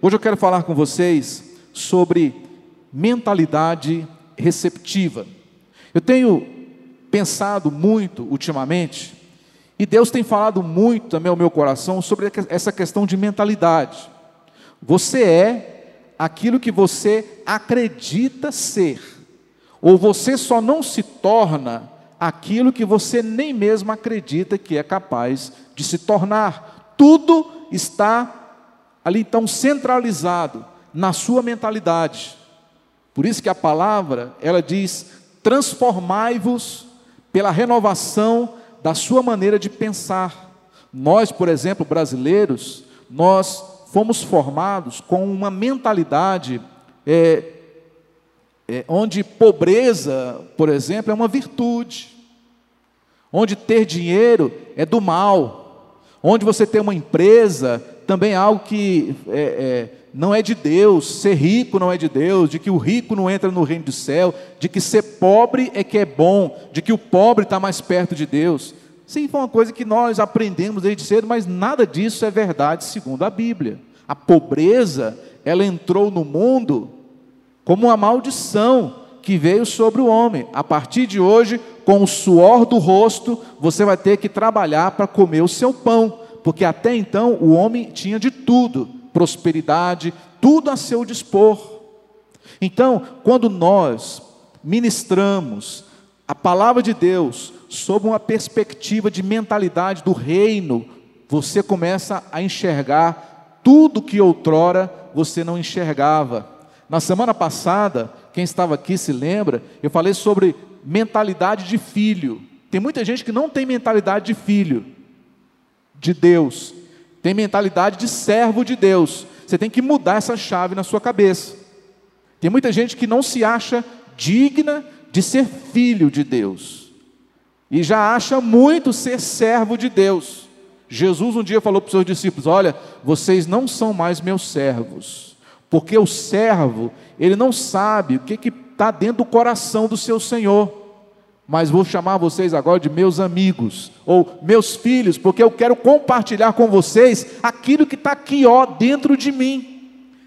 Hoje eu quero falar com vocês sobre mentalidade receptiva. Eu tenho pensado muito ultimamente, e Deus tem falado muito também ao meu coração sobre essa questão de mentalidade. Você é aquilo que você acredita ser, ou você só não se torna aquilo que você nem mesmo acredita que é capaz de se tornar. Tudo está ali tão centralizado na sua mentalidade. Por isso que a palavra, ela diz: transformai-vos pela renovação da sua maneira de pensar. Nós, por exemplo, brasileiros, nós fomos formados com uma mentalidade é, é, onde pobreza, por exemplo, é uma virtude, onde ter dinheiro é do mal, onde você ter uma empresa também algo que é, é, não é de Deus, ser rico não é de Deus, de que o rico não entra no reino do céu, de que ser pobre é que é bom, de que o pobre está mais perto de Deus. Sim, foi uma coisa que nós aprendemos desde cedo, mas nada disso é verdade segundo a Bíblia. A pobreza, ela entrou no mundo como uma maldição que veio sobre o homem. A partir de hoje, com o suor do rosto, você vai ter que trabalhar para comer o seu pão porque até então o homem tinha de tudo, prosperidade, tudo a seu dispor. Então, quando nós ministramos a palavra de Deus sob uma perspectiva de mentalidade do reino, você começa a enxergar tudo que outrora você não enxergava. Na semana passada, quem estava aqui se lembra, eu falei sobre mentalidade de filho. Tem muita gente que não tem mentalidade de filho de Deus, tem mentalidade de servo de Deus. Você tem que mudar essa chave na sua cabeça. Tem muita gente que não se acha digna de ser filho de Deus e já acha muito ser servo de Deus. Jesus um dia falou para os seus discípulos: Olha, vocês não são mais meus servos, porque o servo, ele não sabe o que está dentro do coração do seu Senhor mas vou chamar vocês agora de meus amigos ou meus filhos, porque eu quero compartilhar com vocês aquilo que está aqui, ó, dentro de mim.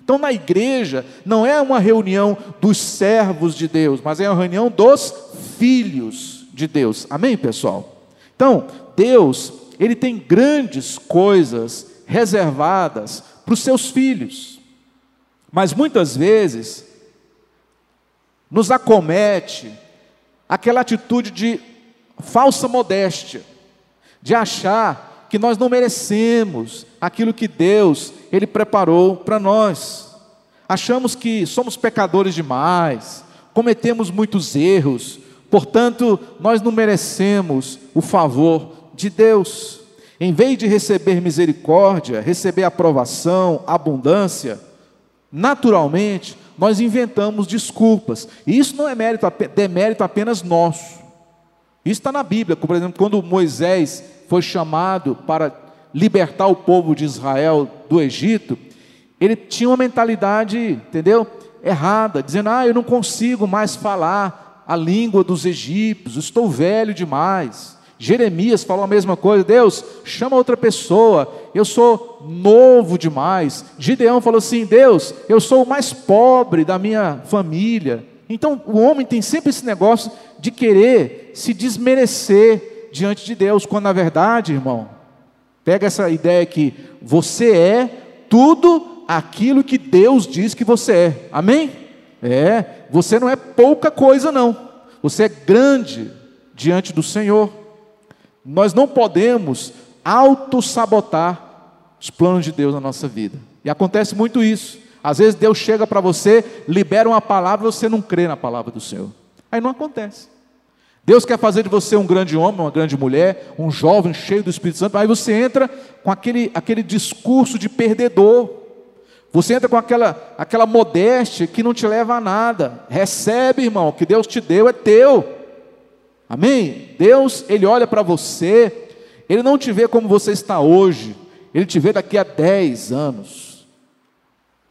Então, na igreja, não é uma reunião dos servos de Deus, mas é uma reunião dos filhos de Deus. Amém, pessoal? Então, Deus, Ele tem grandes coisas reservadas para os seus filhos, mas muitas vezes nos acomete aquela atitude de falsa modéstia, de achar que nós não merecemos aquilo que Deus ele preparou para nós. Achamos que somos pecadores demais, cometemos muitos erros, portanto, nós não merecemos o favor de Deus. Em vez de receber misericórdia, receber aprovação, abundância, naturalmente, nós inventamos desculpas. E isso não é mérito, demérito apenas nosso. Isso está na Bíblia, por exemplo, quando Moisés foi chamado para libertar o povo de Israel do Egito, ele tinha uma mentalidade, entendeu? Errada, dizendo: Ah, eu não consigo mais falar a língua dos egípcios, estou velho demais. Jeremias falou a mesma coisa: Deus, chama outra pessoa, eu sou novo demais. Gideão falou assim: Deus, eu sou o mais pobre da minha família. Então o homem tem sempre esse negócio de querer se desmerecer diante de Deus, quando na verdade, irmão, pega essa ideia que você é tudo aquilo que Deus diz que você é. Amém? É, você não é pouca coisa, não. Você é grande diante do Senhor. Nós não podemos auto-sabotar os planos de Deus na nossa vida. E acontece muito isso. Às vezes Deus chega para você, libera uma palavra e você não crê na palavra do Senhor. Aí não acontece. Deus quer fazer de você um grande homem, uma grande mulher, um jovem cheio do Espírito Santo. Aí você entra com aquele, aquele discurso de perdedor. Você entra com aquela, aquela modéstia que não te leva a nada. Recebe, irmão, o que Deus te deu é teu. Amém? Deus, Ele olha para você, Ele não te vê como você está hoje, Ele te vê daqui a 10 anos,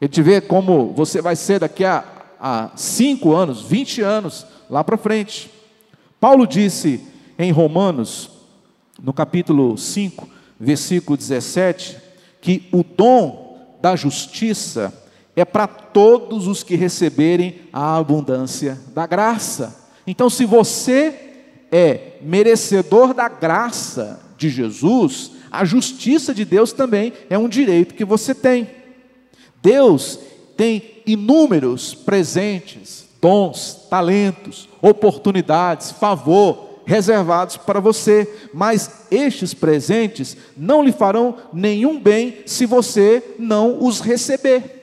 Ele te vê como você vai ser daqui a, a 5 anos, 20 anos, lá para frente. Paulo disse em Romanos, no capítulo 5, versículo 17, que o dom da justiça é para todos os que receberem a abundância da graça. Então, se você é merecedor da graça de Jesus, a justiça de Deus também é um direito que você tem. Deus tem inúmeros presentes, dons, talentos, oportunidades, favor reservados para você, mas estes presentes não lhe farão nenhum bem se você não os receber.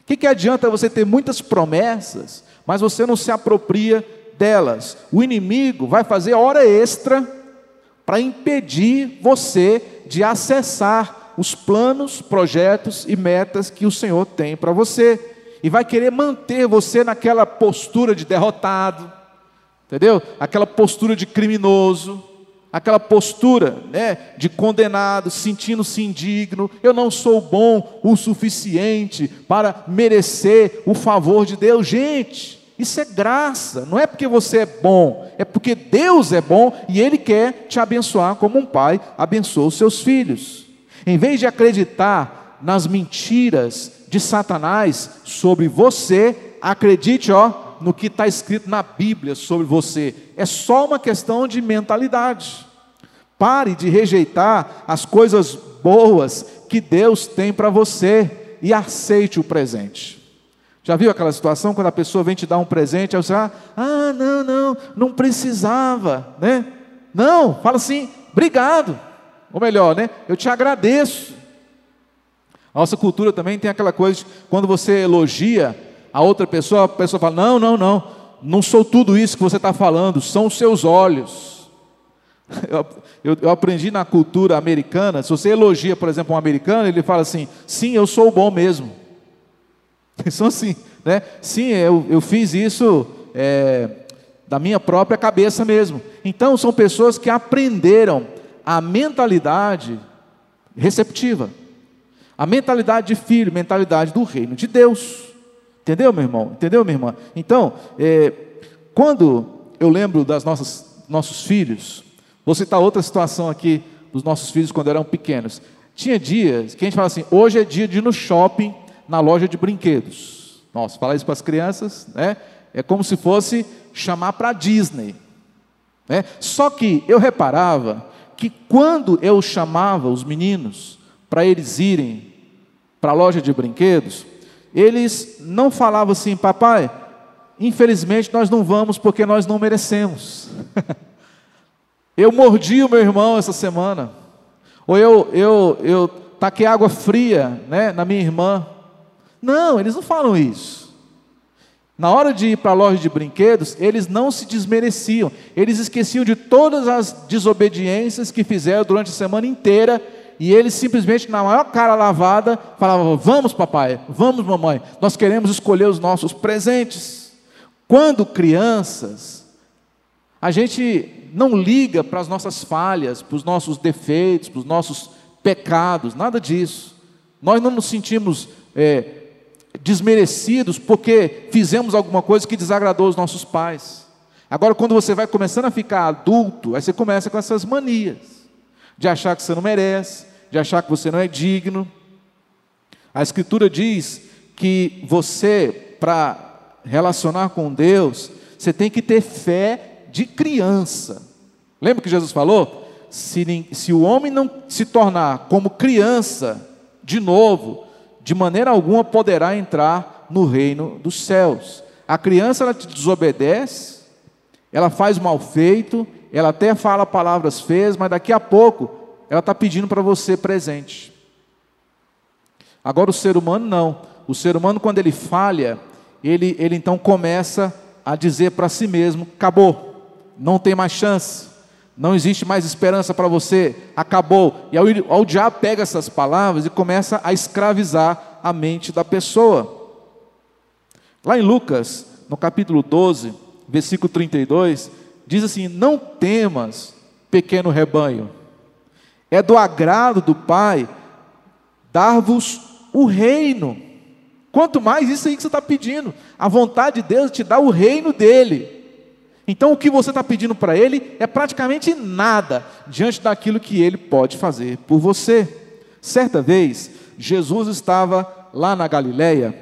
O que, que adianta você ter muitas promessas, mas você não se apropria delas? O inimigo vai fazer hora extra para impedir você de acessar os planos, projetos e metas que o Senhor tem para você, e vai querer manter você naquela postura de derrotado entendeu? Aquela postura de criminoso, aquela postura né, de condenado, sentindo-se indigno, eu não sou bom o suficiente para merecer o favor de Deus. Gente, isso é graça, não é porque você é bom, é porque Deus é bom e Ele quer te abençoar como um pai abençoa os seus filhos. Em vez de acreditar nas mentiras de Satanás sobre você, acredite, ó, no que está escrito na Bíblia sobre você. É só uma questão de mentalidade. Pare de rejeitar as coisas boas que Deus tem para você e aceite o presente. Já viu aquela situação quando a pessoa vem te dar um presente, aí você fala, ah, não, não, não precisava, né? Não, fala assim, obrigado. Ou melhor, né? Eu te agradeço. A nossa cultura também tem aquela coisa de quando você elogia, a outra pessoa, a pessoa fala: Não, não, não, não sou tudo isso que você está falando, são os seus olhos. Eu, eu, eu, aprendi na cultura americana, se você elogia, por exemplo, um americano, ele fala assim: Sim, eu sou bom mesmo. São assim, né? Sim, eu, eu fiz isso é, da minha própria cabeça mesmo. Então, são pessoas que aprenderam a mentalidade receptiva, a mentalidade de filho, mentalidade do reino de Deus. Entendeu, meu irmão? Entendeu, minha irmã? Então, é, quando eu lembro das nossas nossos filhos, vou citar outra situação aqui dos nossos filhos quando eram pequenos. Tinha dias que a gente fala assim: hoje é dia de ir no shopping, na loja de brinquedos. Nossa, falar isso para as crianças, né? É como se fosse chamar para Disney. Né? Só que eu reparava que quando eu chamava os meninos para eles irem para a loja de brinquedos, eles não falavam assim, papai, infelizmente nós não vamos porque nós não merecemos. eu mordi o meu irmão essa semana, ou eu, eu, eu taquei água fria né, na minha irmã. Não, eles não falam isso. Na hora de ir para a loja de brinquedos, eles não se desmereciam, eles esqueciam de todas as desobediências que fizeram durante a semana inteira e eles simplesmente, na maior cara lavada, falavam: Vamos, papai, vamos, mamãe, nós queremos escolher os nossos presentes. Quando crianças, a gente não liga para as nossas falhas, para os nossos defeitos, para os nossos pecados, nada disso. Nós não nos sentimos é, desmerecidos porque fizemos alguma coisa que desagradou os nossos pais. Agora, quando você vai começando a ficar adulto, aí você começa com essas manias de achar que você não merece, de achar que você não é digno. A Escritura diz que você, para relacionar com Deus, você tem que ter fé de criança. Lembra que Jesus falou? Se, se o homem não se tornar como criança de novo, de maneira alguma poderá entrar no reino dos céus. A criança ela te desobedece, ela faz mal feito, ela até fala palavras feias, mas daqui a pouco ela está pedindo para você presente. Agora o ser humano não. O ser humano, quando ele falha, ele, ele então começa a dizer para si mesmo: acabou, não tem mais chance, não existe mais esperança para você, acabou. E aí o diabo pega essas palavras e começa a escravizar a mente da pessoa. Lá em Lucas, no capítulo 12, versículo 32, diz assim: Não temas, pequeno rebanho, é do agrado do Pai dar-vos o reino. Quanto mais isso aí que você está pedindo, a vontade de Deus te dá o reino dele. Então o que você está pedindo para Ele é praticamente nada diante daquilo que Ele pode fazer por você. Certa vez, Jesus estava lá na Galileia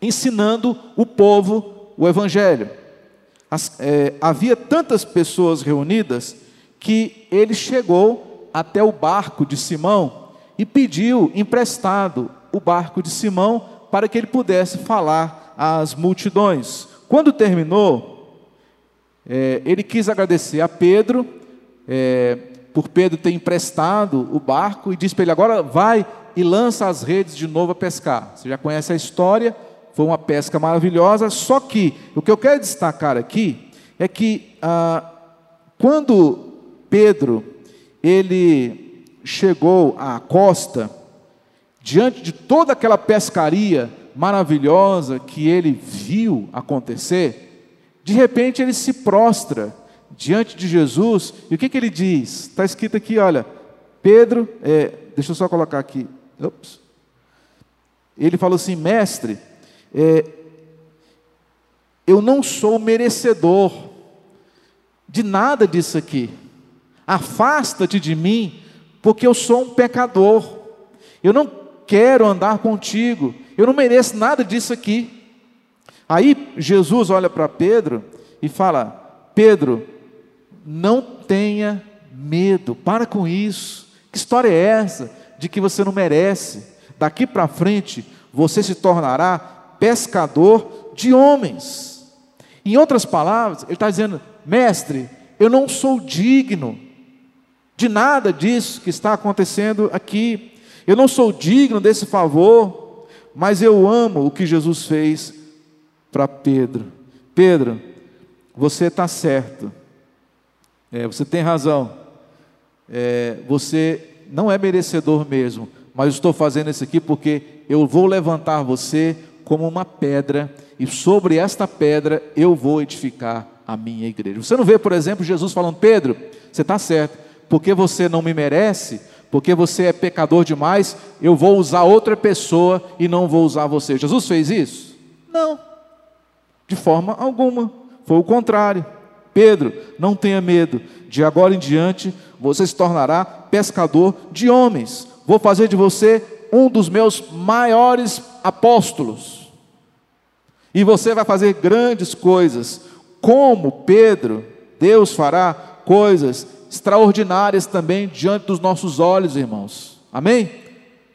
ensinando o povo o Evangelho. As, é, havia tantas pessoas reunidas que ele chegou até o barco de Simão e pediu emprestado o barco de Simão para que ele pudesse falar às multidões. Quando terminou, é, ele quis agradecer a Pedro é, por Pedro ter emprestado o barco e disse para ele: agora vai e lança as redes de novo a pescar. Você já conhece a história, foi uma pesca maravilhosa. Só que o que eu quero destacar aqui é que ah, quando Pedro ele chegou à costa, diante de toda aquela pescaria maravilhosa que ele viu acontecer, de repente ele se prostra diante de Jesus, e o que, que ele diz? Está escrito aqui, olha, Pedro, é, deixa eu só colocar aqui, Ups. ele falou assim, mestre, é, eu não sou merecedor de nada disso aqui, afasta-te de mim, porque eu sou um pecador, eu não quero andar contigo, eu não mereço nada disso aqui. Aí Jesus olha para Pedro e fala: Pedro, não tenha medo, para com isso. Que história é essa de que você não merece? Daqui para frente você se tornará pescador de homens. Em outras palavras, ele está dizendo: mestre, eu não sou digno de nada disso que está acontecendo aqui. Eu não sou digno desse favor, mas eu amo o que Jesus fez para Pedro. Pedro, você está certo. É, você tem razão. É, você não é merecedor mesmo, mas estou fazendo isso aqui porque eu vou levantar você como uma pedra e sobre esta pedra eu vou edificar a minha igreja. Você não vê, por exemplo, Jesus falando: Pedro, você está certo, porque você não me merece, porque você é pecador demais, eu vou usar outra pessoa e não vou usar você. Jesus fez isso? Não, de forma alguma, foi o contrário. Pedro, não tenha medo, de agora em diante você se tornará pescador de homens. Vou fazer de você um dos meus maiores apóstolos. E você vai fazer grandes coisas. Como Pedro, Deus fará coisas extraordinárias também diante dos nossos olhos, irmãos. Amém?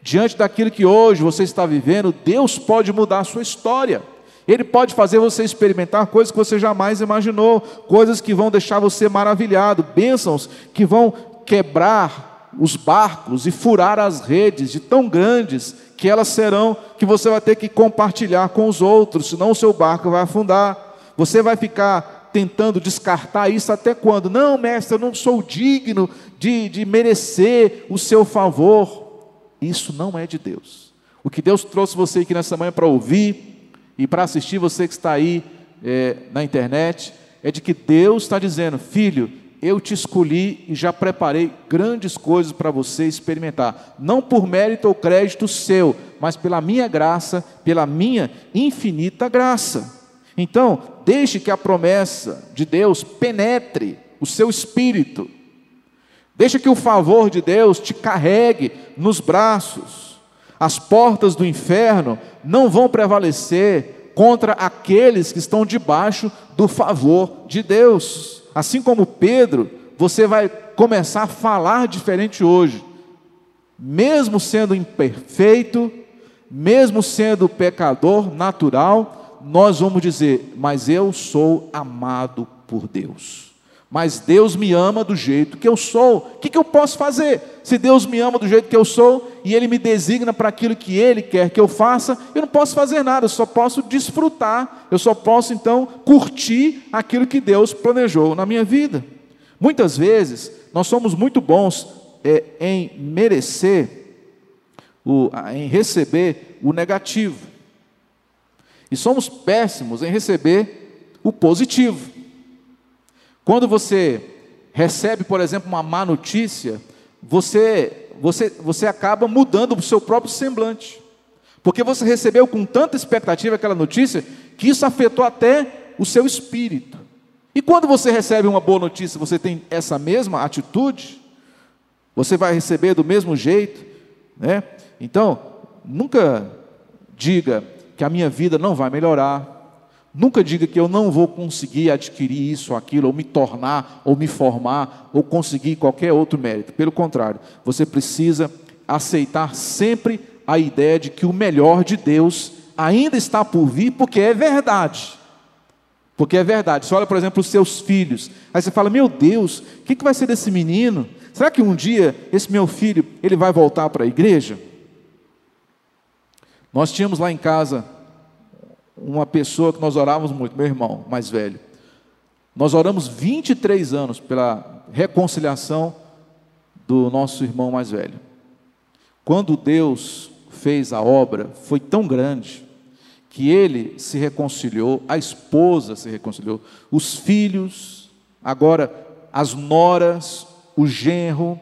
Diante daquilo que hoje você está vivendo, Deus pode mudar a sua história. Ele pode fazer você experimentar coisas que você jamais imaginou, coisas que vão deixar você maravilhado, bênçãos que vão quebrar os barcos e furar as redes de tão grandes que elas serão que você vai ter que compartilhar com os outros, senão o seu barco vai afundar. Você vai ficar tentando descartar isso até quando? Não, mestre, eu não sou digno de, de merecer o seu favor. Isso não é de Deus. O que Deus trouxe você aqui nessa manhã para ouvir, e para assistir você que está aí é, na internet, é de que Deus está dizendo: Filho, eu te escolhi e já preparei grandes coisas para você experimentar, não por mérito ou crédito seu, mas pela minha graça, pela minha infinita graça. Então, deixe que a promessa de Deus penetre o seu espírito, deixe que o favor de Deus te carregue nos braços. As portas do inferno não vão prevalecer contra aqueles que estão debaixo do favor de Deus. Assim como Pedro, você vai começar a falar diferente hoje. Mesmo sendo imperfeito, mesmo sendo pecador natural, nós vamos dizer: Mas eu sou amado por Deus mas Deus me ama do jeito que eu sou. O que, que, eu posso fazer? Se Deus me ama do jeito que eu sou e Ele me designa para aquilo que Ele quer que eu faça, eu não posso fazer nada, eu só posso desfrutar, eu só posso então curtir aquilo que Deus planejou na minha vida. Muitas vezes nós somos muito bons é, em merecer, o, em receber o negativo, e somos péssimos em receber o positivo. Quando você recebe, por exemplo, uma má notícia, você, você, você acaba mudando o seu próprio semblante. Porque você recebeu com tanta expectativa aquela notícia que isso afetou até o seu espírito. E quando você recebe uma boa notícia, você tem essa mesma atitude? Você vai receber do mesmo jeito, né? Então, nunca diga que a minha vida não vai melhorar. Nunca diga que eu não vou conseguir adquirir isso aquilo, ou me tornar, ou me formar, ou conseguir qualquer outro mérito. Pelo contrário, você precisa aceitar sempre a ideia de que o melhor de Deus ainda está por vir, porque é verdade. Porque é verdade. Você olha, por exemplo, os seus filhos. Aí você fala: Meu Deus, o que, que vai ser desse menino? Será que um dia esse meu filho ele vai voltar para a igreja? Nós tínhamos lá em casa uma pessoa que nós orávamos muito, meu irmão mais velho. Nós oramos 23 anos pela reconciliação do nosso irmão mais velho. Quando Deus fez a obra, foi tão grande que ele se reconciliou, a esposa se reconciliou, os filhos, agora as noras, o genro,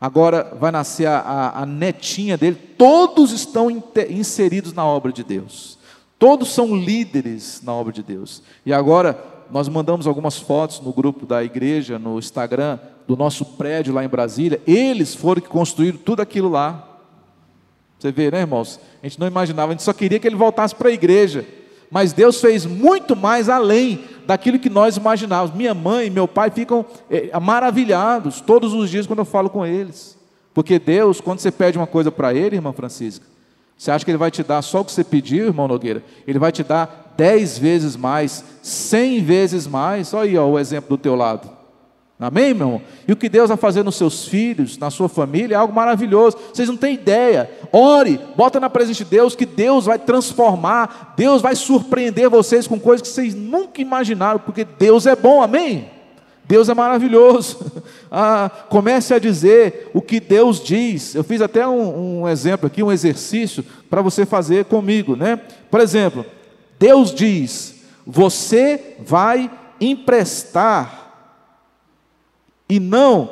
agora vai nascer a, a, a netinha dele, todos estão inseridos na obra de Deus. Todos são líderes na obra de Deus. E agora nós mandamos algumas fotos no grupo da igreja, no Instagram, do nosso prédio lá em Brasília. Eles foram que construíram tudo aquilo lá. Você vê, né, irmãos? A gente não imaginava, a gente só queria que ele voltasse para a igreja. Mas Deus fez muito mais além daquilo que nós imaginávamos. Minha mãe e meu pai ficam é, maravilhados todos os dias quando eu falo com eles. Porque Deus, quando você pede uma coisa para Ele, irmã Francisca, você acha que Ele vai te dar só o que você pediu, irmão Nogueira? Ele vai te dar dez vezes mais, cem vezes mais. Olha aí ó, o exemplo do teu lado. Amém, meu irmão? E o que Deus vai fazer nos seus filhos, na sua família, é algo maravilhoso. Vocês não têm ideia. Ore, bota na presença de Deus que Deus vai transformar, Deus vai surpreender vocês com coisas que vocês nunca imaginaram, porque Deus é bom, amém? Deus é maravilhoso. Ah, comece a dizer o que Deus diz. Eu fiz até um, um exemplo aqui, um exercício para você fazer comigo, né? Por exemplo, Deus diz: você vai emprestar e não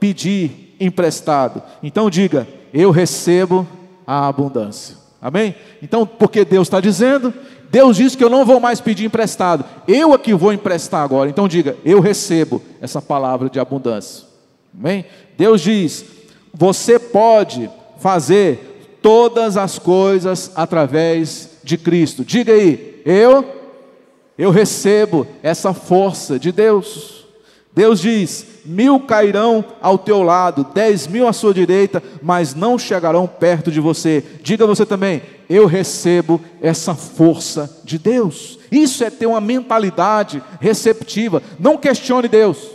pedir emprestado. Então diga: eu recebo a abundância. Amém? Então, porque Deus está dizendo, Deus diz que eu não vou mais pedir emprestado, eu aqui vou emprestar agora. Então diga: eu recebo essa palavra de abundância. Amém? Deus diz: você pode fazer todas as coisas através de Cristo. Diga aí: eu eu recebo essa força de Deus. Deus diz: mil cairão ao teu lado, dez mil à sua direita, mas não chegarão perto de você. Diga você também: eu recebo essa força de Deus. Isso é ter uma mentalidade receptiva. Não questione Deus.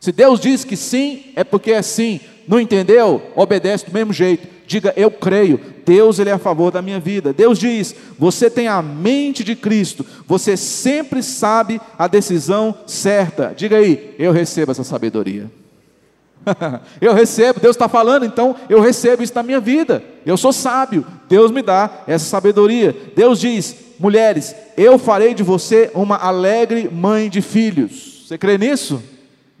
Se Deus diz que sim, é porque é sim. Não entendeu? Obedece do mesmo jeito. Diga, eu creio, Deus ele é a favor da minha vida. Deus diz: você tem a mente de Cristo, você sempre sabe a decisão certa. Diga aí, eu recebo essa sabedoria. eu recebo, Deus está falando, então eu recebo isso na minha vida. Eu sou sábio, Deus me dá essa sabedoria. Deus diz: mulheres, eu farei de você uma alegre mãe de filhos. Você crê nisso?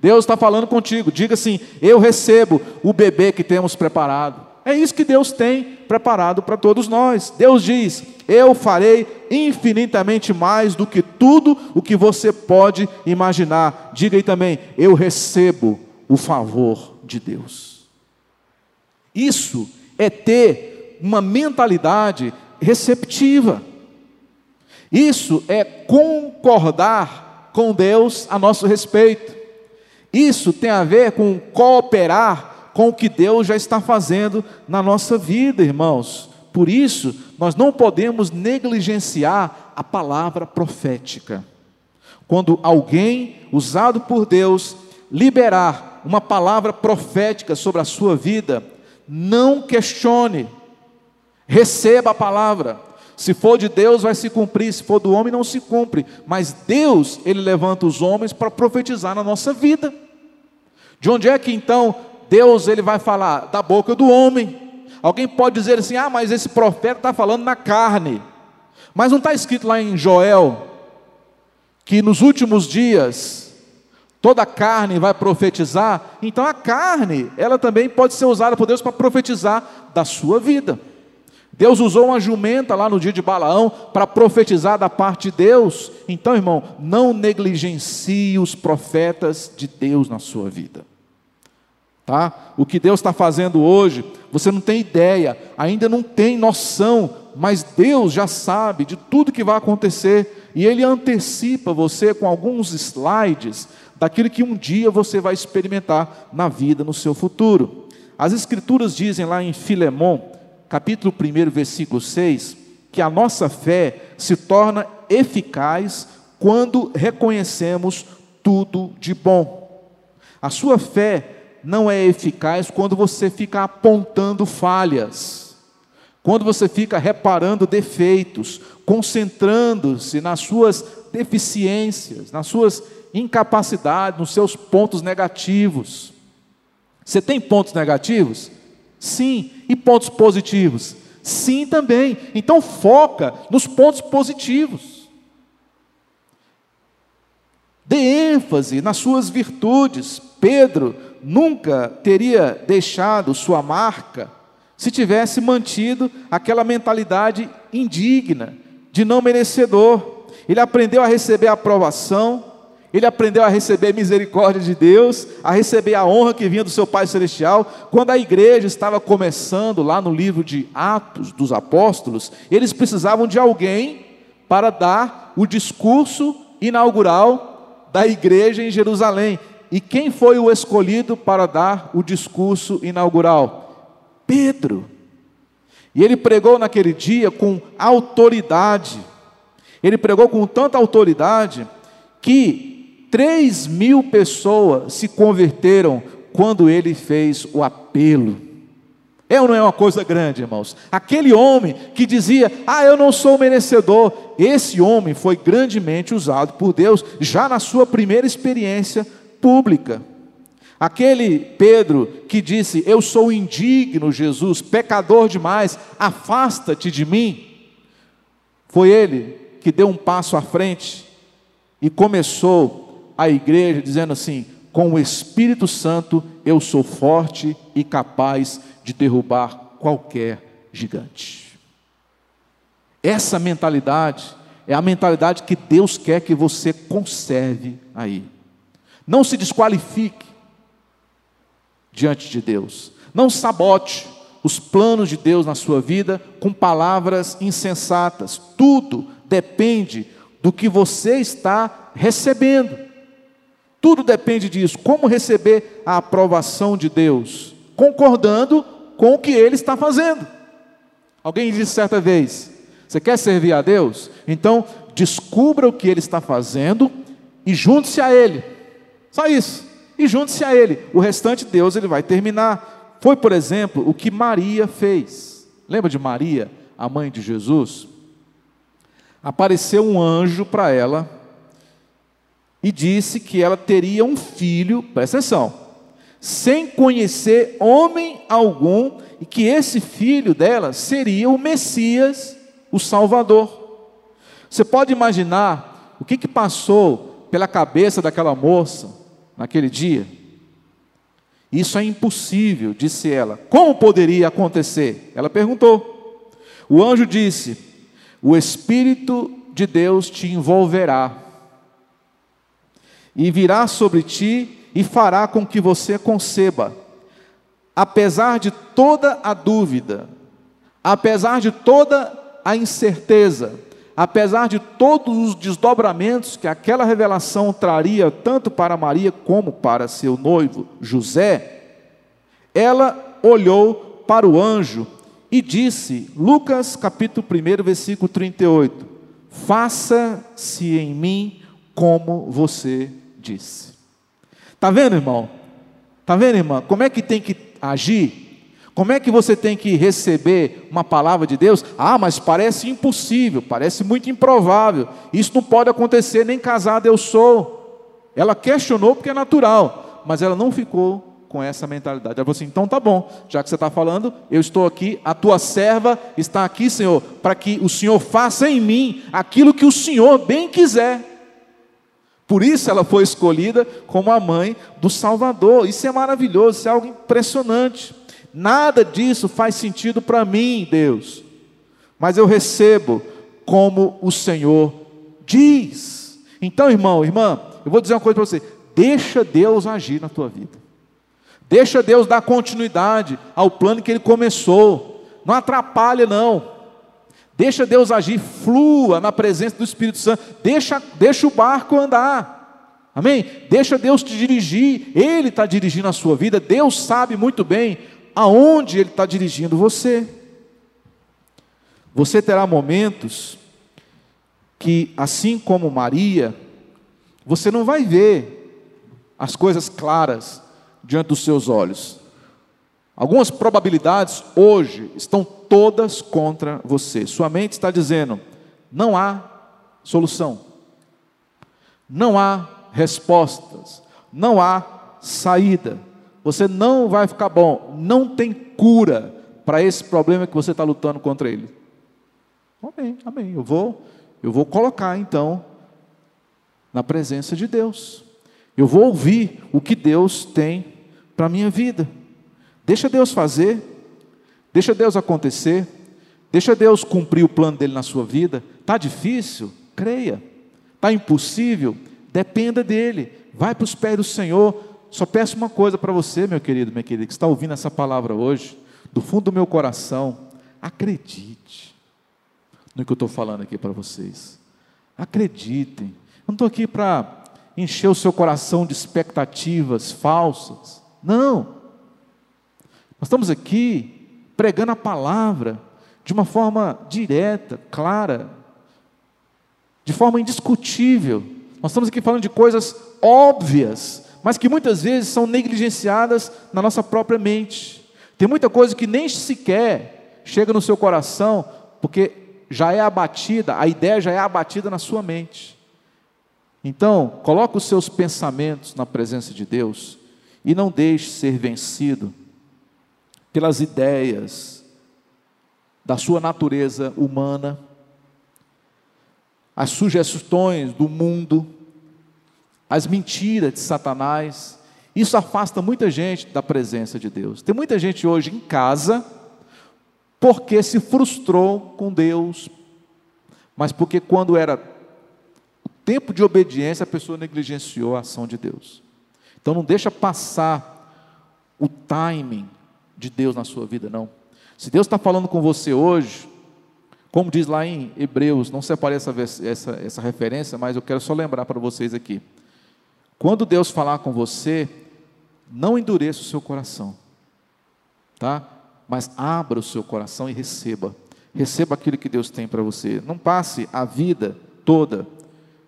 Deus está falando contigo. Diga assim: eu recebo o bebê que temos preparado. É isso que Deus tem preparado para todos nós. Deus diz: Eu farei infinitamente mais do que tudo o que você pode imaginar. Diga aí também: Eu recebo o favor de Deus. Isso é ter uma mentalidade receptiva. Isso é concordar com Deus a nosso respeito. Isso tem a ver com cooperar com o que Deus já está fazendo na nossa vida, irmãos. Por isso, nós não podemos negligenciar a palavra profética. Quando alguém, usado por Deus, liberar uma palavra profética sobre a sua vida, não questione, receba a palavra. Se for de Deus, vai se cumprir, se for do homem, não se cumpre. Mas Deus, Ele levanta os homens para profetizar na nossa vida. De onde é que então Deus ele vai falar da boca do homem. Alguém pode dizer assim: ah, mas esse profeta está falando na carne. Mas não está escrito lá em Joel que nos últimos dias toda a carne vai profetizar? Então a carne, ela também pode ser usada por Deus para profetizar da sua vida. Deus usou uma jumenta lá no dia de Balaão para profetizar da parte de Deus. Então, irmão, não negligencie os profetas de Deus na sua vida. Tá? O que Deus está fazendo hoje, você não tem ideia, ainda não tem noção, mas Deus já sabe de tudo que vai acontecer e Ele antecipa você com alguns slides daquilo que um dia você vai experimentar na vida, no seu futuro. As Escrituras dizem lá em Filemão, capítulo 1, versículo 6, que a nossa fé se torna eficaz quando reconhecemos tudo de bom. A sua fé não é eficaz quando você fica apontando falhas, quando você fica reparando defeitos, concentrando-se nas suas deficiências, nas suas incapacidades, nos seus pontos negativos. Você tem pontos negativos? Sim. E pontos positivos? Sim também. Então foca nos pontos positivos. Dê ênfase nas suas virtudes. Pedro nunca teria deixado sua marca se tivesse mantido aquela mentalidade indigna, de não merecedor. Ele aprendeu a receber a aprovação, ele aprendeu a receber a misericórdia de Deus, a receber a honra que vinha do seu Pai Celestial. Quando a igreja estava começando, lá no livro de Atos dos Apóstolos, eles precisavam de alguém para dar o discurso inaugural da igreja em Jerusalém. E quem foi o escolhido para dar o discurso inaugural? Pedro. E ele pregou naquele dia com autoridade. Ele pregou com tanta autoridade que três mil pessoas se converteram quando ele fez o apelo. É ou não é uma coisa grande, irmãos? Aquele homem que dizia, ah, eu não sou merecedor, esse homem foi grandemente usado por Deus já na sua primeira experiência pública. Aquele Pedro que disse: Eu sou indigno, Jesus, pecador demais, afasta-te de mim. Foi ele que deu um passo à frente e começou a igreja dizendo assim: Com o Espírito Santo eu sou forte e capaz de derrubar qualquer gigante. Essa mentalidade é a mentalidade que Deus quer que você conserve aí. Não se desqualifique diante de Deus. Não sabote os planos de Deus na sua vida com palavras insensatas. Tudo depende do que você está recebendo. Tudo depende disso. Como receber a aprovação de Deus? Concordando com o que Ele está fazendo. Alguém disse certa vez: Você quer servir a Deus? Então descubra o que Ele está fazendo e junte-se a Ele. Só isso. E junte-se a ele. O restante Deus ele vai terminar. Foi, por exemplo, o que Maria fez. Lembra de Maria, a mãe de Jesus? Apareceu um anjo para ela e disse que ela teria um filho, presta atenção, sem conhecer homem algum, e que esse filho dela seria o Messias, o Salvador. Você pode imaginar o que, que passou pela cabeça daquela moça naquele dia? Isso é impossível, disse ela. Como poderia acontecer? Ela perguntou. O anjo disse: O Espírito de Deus te envolverá, e virá sobre ti e fará com que você conceba. Apesar de toda a dúvida, apesar de toda a incerteza, apesar de todos os desdobramentos que aquela revelação traria tanto para Maria como para seu noivo José, ela olhou para o anjo e disse, Lucas capítulo 1, versículo 38, faça-se em mim como você disse. Está vendo, irmão? Está vendo, irmã? Como é que tem que agir? Como é que você tem que receber uma palavra de Deus? Ah, mas parece impossível, parece muito improvável. Isso não pode acontecer, nem casada eu sou. Ela questionou porque é natural, mas ela não ficou com essa mentalidade. Ela falou assim: então tá bom, já que você está falando, eu estou aqui, a tua serva está aqui, Senhor, para que o Senhor faça em mim aquilo que o Senhor bem quiser. Por isso ela foi escolhida como a mãe do Salvador. Isso é maravilhoso, isso é algo impressionante. Nada disso faz sentido para mim, Deus. Mas eu recebo como o Senhor diz. Então, irmão, irmã, eu vou dizer uma coisa para você: deixa Deus agir na tua vida. Deixa Deus dar continuidade ao plano que ele começou. Não atrapalha, não. Deixa Deus agir, flua na presença do Espírito Santo. Deixa, deixa o barco andar. Amém? Deixa Deus te dirigir. Ele está dirigindo a sua vida. Deus sabe muito bem aonde Ele está dirigindo você. Você terá momentos que, assim como Maria, você não vai ver as coisas claras diante dos seus olhos. Algumas probabilidades hoje estão todas contra você. Sua mente está dizendo: não há solução, não há respostas, não há saída. Você não vai ficar bom, não tem cura para esse problema que você está lutando contra ele. Amém, amém. Eu vou, eu vou colocar então na presença de Deus. Eu vou ouvir o que Deus tem para a minha vida. Deixa Deus fazer, deixa Deus acontecer, deixa Deus cumprir o plano dele na sua vida. Está difícil? Creia. Está impossível? Dependa dele. Vai para os pés do Senhor. Só peço uma coisa para você, meu querido, minha querida, que está ouvindo essa palavra hoje, do fundo do meu coração. Acredite no que eu estou falando aqui para vocês. Acreditem. Eu não estou aqui para encher o seu coração de expectativas falsas. Não. Nós estamos aqui pregando a palavra de uma forma direta, clara, de forma indiscutível. Nós estamos aqui falando de coisas óbvias, mas que muitas vezes são negligenciadas na nossa própria mente. Tem muita coisa que nem sequer chega no seu coração, porque já é abatida, a ideia já é abatida na sua mente. Então, coloque os seus pensamentos na presença de Deus e não deixe ser vencido pelas ideias da sua natureza humana, as sugestões do mundo, as mentiras de Satanás. Isso afasta muita gente da presença de Deus. Tem muita gente hoje em casa porque se frustrou com Deus, mas porque quando era tempo de obediência, a pessoa negligenciou a ação de Deus. Então não deixa passar o timing de Deus na sua vida, não. Se Deus está falando com você hoje, como diz lá em Hebreus, não separei essa, essa, essa referência, mas eu quero só lembrar para vocês aqui. Quando Deus falar com você, não endureça o seu coração, tá? Mas abra o seu coração e receba. Receba aquilo que Deus tem para você. Não passe a vida toda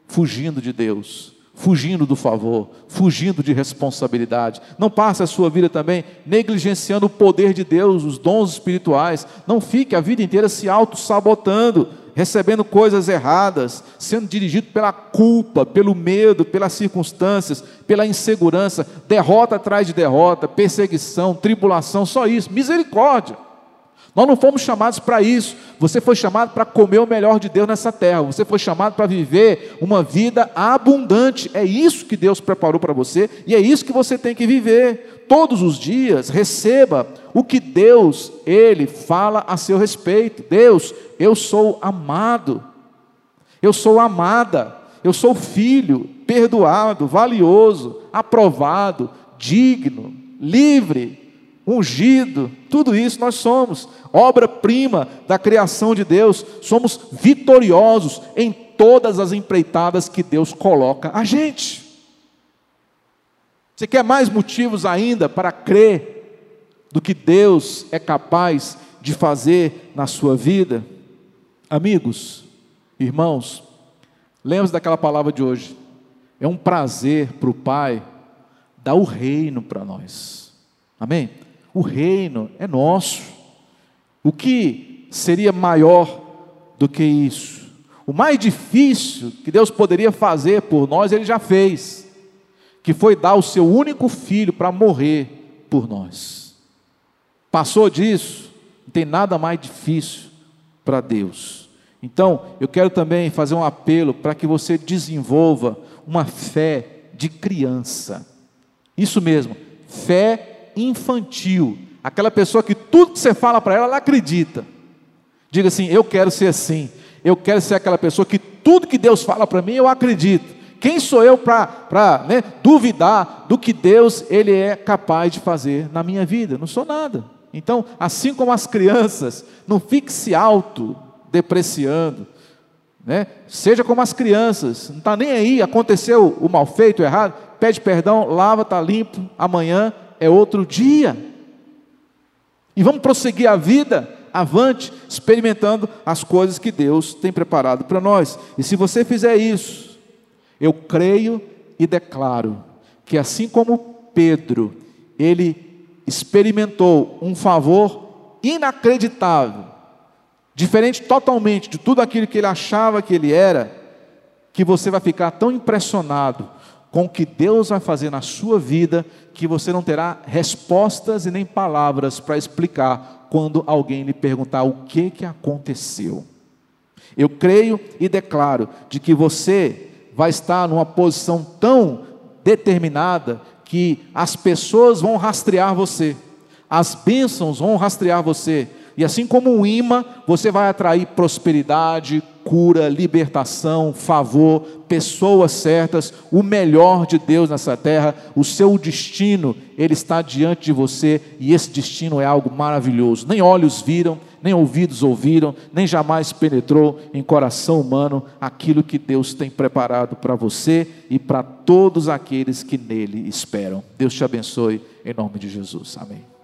fugindo de Deus fugindo do favor, fugindo de responsabilidade. Não passe a sua vida também negligenciando o poder de Deus, os dons espirituais. Não fique a vida inteira se auto-sabotando, recebendo coisas erradas, sendo dirigido pela culpa, pelo medo, pelas circunstâncias, pela insegurança, derrota atrás de derrota, perseguição, tribulação, só isso. Misericórdia. Nós não fomos chamados para isso. Você foi chamado para comer o melhor de Deus nessa terra. Você foi chamado para viver uma vida abundante. É isso que Deus preparou para você e é isso que você tem que viver. Todos os dias, receba o que Deus, Ele fala a seu respeito. Deus, eu sou amado. Eu sou amada. Eu sou filho, perdoado, valioso, aprovado, digno, livre ungido, tudo isso nós somos, obra-prima da criação de Deus, somos vitoriosos em todas as empreitadas que Deus coloca a gente. Você quer mais motivos ainda para crer do que Deus é capaz de fazer na sua vida? Amigos, irmãos, lembre-se daquela palavra de hoje. É um prazer para o Pai dar o reino para nós. Amém? O reino é nosso. O que seria maior do que isso? O mais difícil que Deus poderia fazer por nós, Ele já fez, que foi dar o seu único filho para morrer por nós. Passou disso, não tem nada mais difícil para Deus. Então, eu quero também fazer um apelo para que você desenvolva uma fé de criança. Isso mesmo, fé infantil, aquela pessoa que tudo que você fala para ela, ela acredita. Diga assim: Eu quero ser assim. Eu quero ser aquela pessoa que tudo que Deus fala para mim, eu acredito. Quem sou eu para né, duvidar do que Deus ele é capaz de fazer na minha vida? Não sou nada. Então, assim como as crianças, não fique se auto depreciando, né? Seja como as crianças, não está nem aí, aconteceu o mal feito, o errado, pede perdão, lava, está limpo, amanhã é outro dia. E vamos prosseguir a vida avante, experimentando as coisas que Deus tem preparado para nós. E se você fizer isso, eu creio e declaro que assim como Pedro, ele experimentou um favor inacreditável, diferente totalmente de tudo aquilo que ele achava que ele era, que você vai ficar tão impressionado com o que Deus vai fazer na sua vida, que você não terá respostas e nem palavras para explicar quando alguém lhe perguntar o que que aconteceu. Eu creio e declaro de que você vai estar numa posição tão determinada que as pessoas vão rastrear você, as bênçãos vão rastrear você, e assim como um imã, você vai atrair prosperidade, cura, libertação, favor, pessoas certas, o melhor de Deus nessa terra, o seu destino, ele está diante de você e esse destino é algo maravilhoso. Nem olhos viram, nem ouvidos ouviram, nem jamais penetrou em coração humano aquilo que Deus tem preparado para você e para todos aqueles que nele esperam. Deus te abençoe em nome de Jesus. Amém.